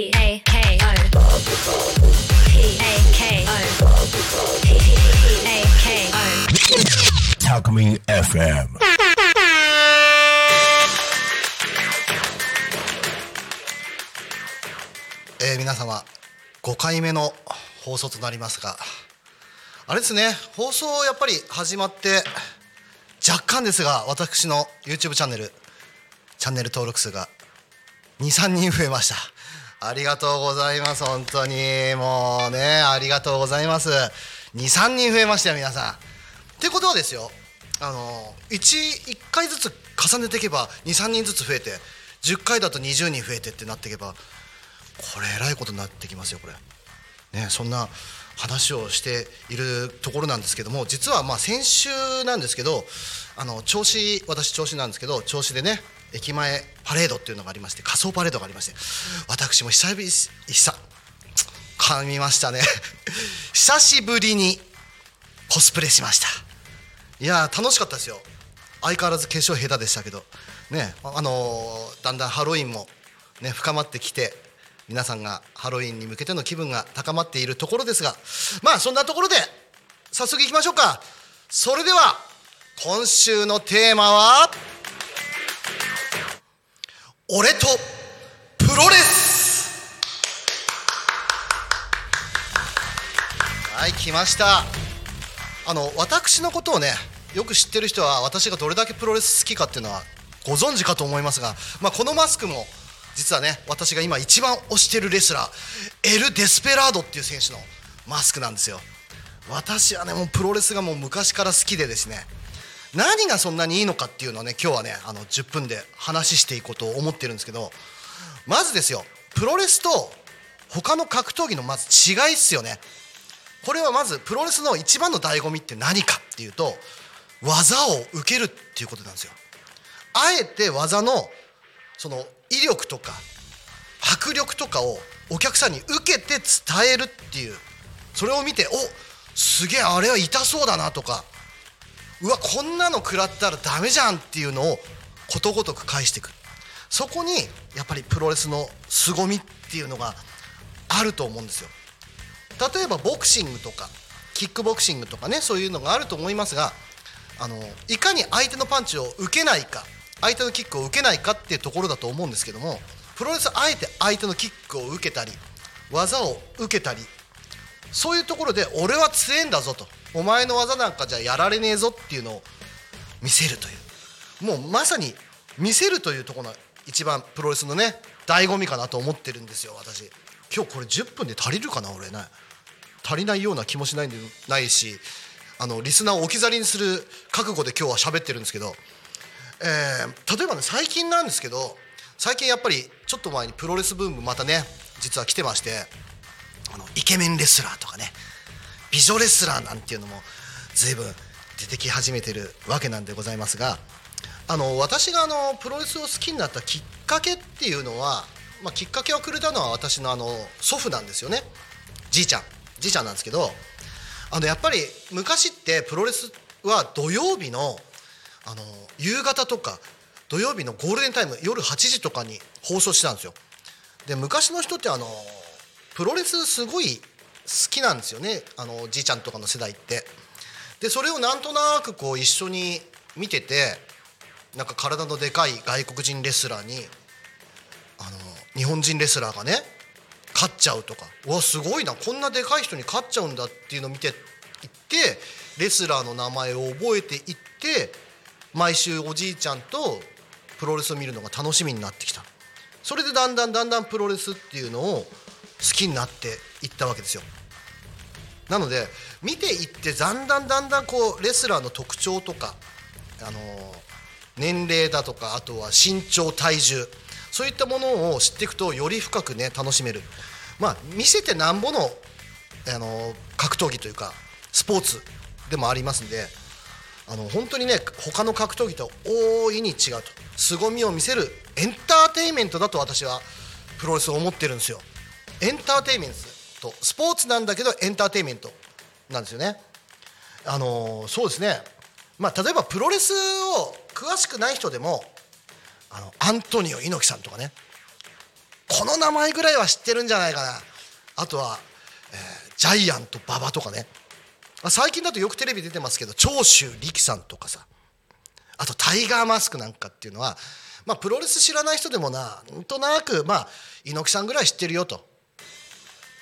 P A K O P A K O P A K O Talkme FM. えー皆様5回目の放送となりますがあれですね放送やっぱり始まって若干ですが私の YouTube チャンネルチャンネル登録数が23人増えましたありがとうございます。本当に。もうねありがとうございます。23人増えましたよ皆さん。ってことはですよあの 1, 1回ずつ重ねていけば23人ずつ増えて10回だと20人増えてってなっていけばこれえらいことになってきますよこれ。ねそんな話をしているところなんですけども実はまあ先週なんですけどあの調子私調子なんですけど調子でね駅前パレードっていうのがありまして仮装パレードがありまして私も久々久噛みましたね。久しぶりにコスプレしました。いやー楽しかったですよ。相変わらず化粧下手でしたけどねあのーだんだんハロウィンもね深まってきて皆さんがハロウィンに向けての気分が高まっているところですがまあそんなところで早速いきましょうか。それでは今週のテーマは俺とプロレス。はい来ました。あの私のことをねよく知ってる人は私がどれだけプロレス好きかっていうのはご存知かと思いますが、まあ、このマスクも実はね私が今一番推してるレスラーエル・デスペラードっていう選手のマスクなんですよ。私はねもうプロレスがもう昔から好きでですね何がそんなにいいのかっていうのをね今日はねあの10分で話していこうと思ってるんですけどまずですよプロレスと他の格闘技のまず違いっすよね。これはまずプロレスの一番の醍醐味って何かっていうと技を受けるっていうことなんですよ。あえて技のその威力とか迫力とかをお客さんに受けて伝えるっていうそれを見ておすげえあれは痛そうだなとかうわこんなの食らったらダメじゃんっていうのをことごとく返していくそこにやっぱりプロレスの凄みっていうのがあると思うんですよ。例えばボクシングとかキックボクシングとかねそういうのがあると思いますがあのいかに相手のパンチを受けないか相手のキックを受けないかっていうところだと思うんですけどもプロレスあえて相手のキックを受けたり技を受けたりそういうところで俺は強えんだぞと。お前の技なんかじゃやられねえぞっていうのを見せるという。もうまさに見せるというところが一番プロレスのね醍醐味かなと思ってるんですよ私。今日これ10分で足りるかな俺ね。足りないような気もしないんでないしあのリスナーを置き去りにする覚悟で今日は喋ってるんですけど、えー例えばね最近なんですけど最近やっぱりちょっと前にプロレスブームまたね実は来てましてあのイケメンレスラーとかね美女レスラーなんていうのも随分出てき始めてるわけなんでございますがあの私があのプロレスを好きになったきっかけっていうのは、まあ、きっかけをくれたのは私のあの祖父なんですよね。じいちゃん。じいちゃんなんですけどあのやっぱり昔ってプロレスは土曜日のあの夕方とか土曜日のゴールデンタイム夜8時とかに放送してたんですよ。で昔の人ってあのプロレスすごい好きなんですよね。あのじいちゃんとかの世代って。でそれをなんとなくこう一緒に見ててなんか体のでかい外国人レスラーにあの日本人レスラーがね勝っちゃうとか。うわすごいな。こんなでかい人に勝っちゃうんだっていうのを見ていってレスラーの名前を覚えていって毎週おじいちゃんとプロレスを見るのが楽しみになってきた。それでだんだんだんだんプロレスっていうのを好きになっていったわけですよ。なので見ていってだんだんだんだんこうレスラーの特徴とかあの年齢だとかあとは身長体重そういったものを知っていくとより深くね楽しめる。まあ見せてなんぼのあの格闘技というかスポーツでもありますんであの本当にね他の格闘技と大いに違うと。凄みを見せるエンターテインメントだと私はプロレスを思ってるんですよ。エンターテインメント。とスポーツなんだけどエンターテインメントなんですよね。あのそうですね。まあ例えばプロレスを詳しくない人でもあのアントニオ猪木さんとかね。この名前ぐらいは知ってるんじゃないかな。あとは、えージャイアント馬場とかね。最近だとよくテレビ出てますけど長州力さんとかさ。あとタイガーマスクなんかっていうのは、まあ、プロレス知らない人でもなんとなく、まあ、猪木さんぐらい知ってるよと。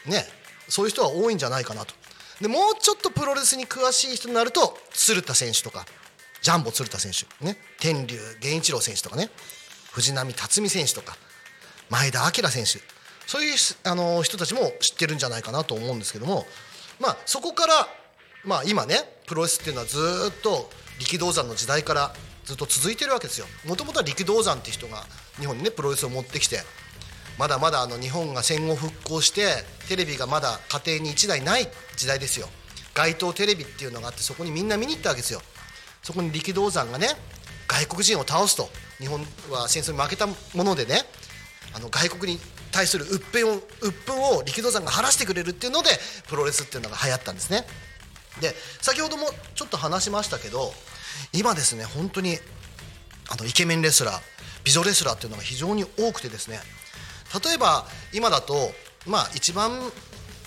ね。そういう人は多いんじゃないかなと。でもうちょっとプロレスに詳しい人になると鶴田選手とかジャンボ鶴田選手ね。天竜源一郎選手とかね。藤波辰巳選手とか前田明選手。そういうあの人たちも知ってるんじゃないかなと思うんですけども、まあ、そこから、まあ、今ねプロレスっていうのはずっと力道山の時代からずっと続いてるわけですよ。もともとは力道山って人が日本にねプロレスを持ってきてまだまだあの日本が戦後復興してテレビがまだ家庭に1台ない時代ですよ。街頭テレビっていうのがあってそこにみんな見に行ったわけですよ。そこに力道山がね外国人を倒すと日本は戦争に負けたものでねあの外国に対する鬱憤を鬱憤を力道山が晴らしてくれるっていうのでプロレスっていうのが流行ったんですね。で先ほどもちょっと話しましたけど今ですね本当にあのイケメンレスラー美女レスラーっていうのが非常に多くてですね例えば今だとまあ一番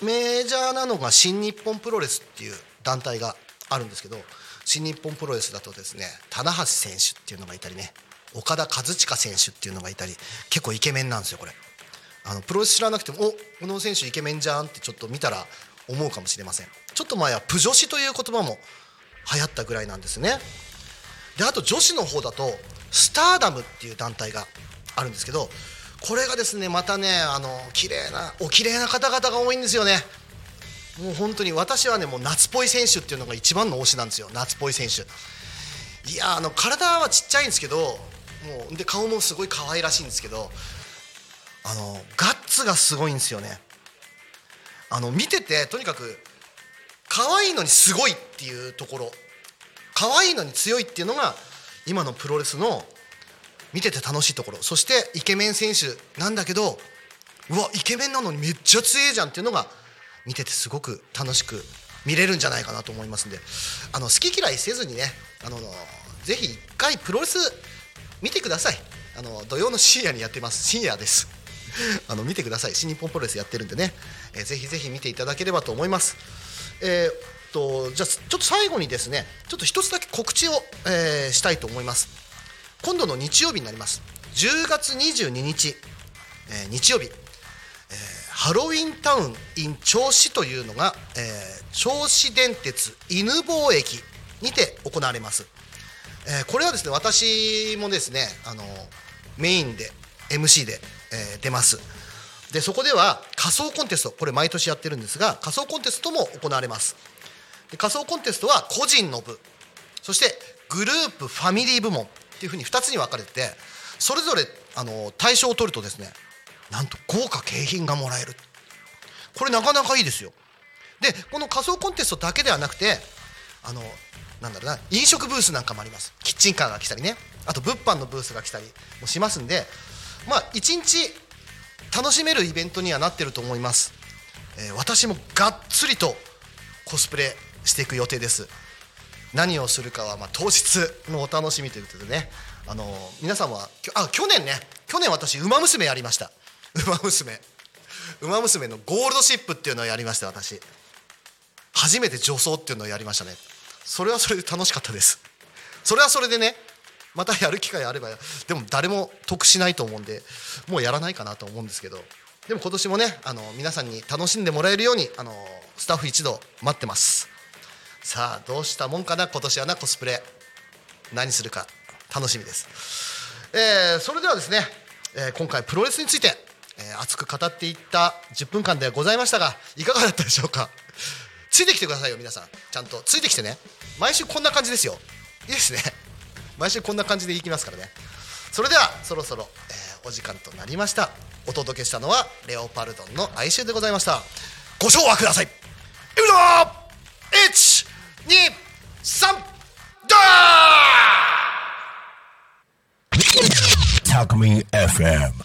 メジャーなのが新日本プロレスっていう団体があるんですけど新日本プロレスだとですね棚橋選手っていうのがいたりね岡田和親選手っていうのがいたり結構イケメンなんですよこれ。あのプロレス知らなくてもおこの選手イケメンじゃんってちょっと見たら思うかもしれません。ちょっと前はプ女子という言葉も流行ったぐらいなんですね。であと女子の方だとスターダムっていう団体があるんですけどこれがですねまたねあの綺麗なお綺麗な方々が多いんですよね。もう本当に私はねもう夏っぽい選手っていうのが一番の推しなんですよ。夏っぽい選手。いやあの体はちっちゃいんですけどもうで顔もすごい可愛らしいんですけどあのガッツがすごいんですよね。あの見ててとにかく可愛いのにすごいっていうところ。可愛いのに強いっていうのが今のプロレスの見てて楽しいところ。そしてイケメン選手なんだけどうわイケメンなのにめっちゃ強いじゃんっていうのが見ててすごく楽しく見れるんじゃないかなと思いますんで。あの好き嫌いせずにねあのぜひ一回プロレス見てください。あの土曜の深夜にやってます。深夜です。あの見てください。新日本プロレスやってるんでね、えーぜひぜひ見ていただければと思います。えーとじゃあちょっと最後にですねちょっと一つだけ告知を、えーしたいと思います。今度の日曜日になります。10月22日、えー日曜日、えーハロウィンタウン in 銚子というのが、えー銚子電鉄犬坊駅にて行われます、えーこれはですね私もですねあのメインで MC で、えー出ます。でそこでは仮装コンテストこれ毎年やってるんですが仮装コンテストも行われます。で仮装コンテストは個人の部そしてグループファミリー部門っていうふうに2つに分かれてそれぞれあの対象を取るとですねなんと豪華景品がもらえる。これなかなかいいですよ。でこの仮装コンテストだけではなくてあのなんだろうな飲食ブースなんかもあります。キッチンカーが来たりね。あと物販のブースが来たりもしますんでまあ一日楽しめるイベントにはなってると思います、えー私もがっつりとコスプレしていく予定です。何をするかはま当日のお楽しみということでね。あの皆さんはあ去年ね。去年私「ウマ娘」やりました「ウマ娘」「ウマ娘」のゴールドシップっていうのをやりました私。初めて女装っていうのをやりましたね。それはそれで楽しかったです。それはそれでねまたやる機会あればでも誰も得しないと思うんでもうやらないかなと思うんですけどでも今年もねあの皆さんに楽しんでもらえるようにあのスタッフ一同待ってます。さあどうしたもんかな今年はなコスプレ。何するか楽しみです、えーそれではですね、えー今回プロレスについて、えー熱く語っていった10分間でございましたがいかがだったでしょうか。ついてきてくださいよ皆さん。ちゃんとついてきてね。毎週こんな感じですよ。いいですね。毎週こんな感じでいきますからね。それではそろそろ、えーお時間となりました。お届けしたのはレオパルドンの哀愁でございました。ご唱和ください。いくぞ !123 ドー Talk Me FM.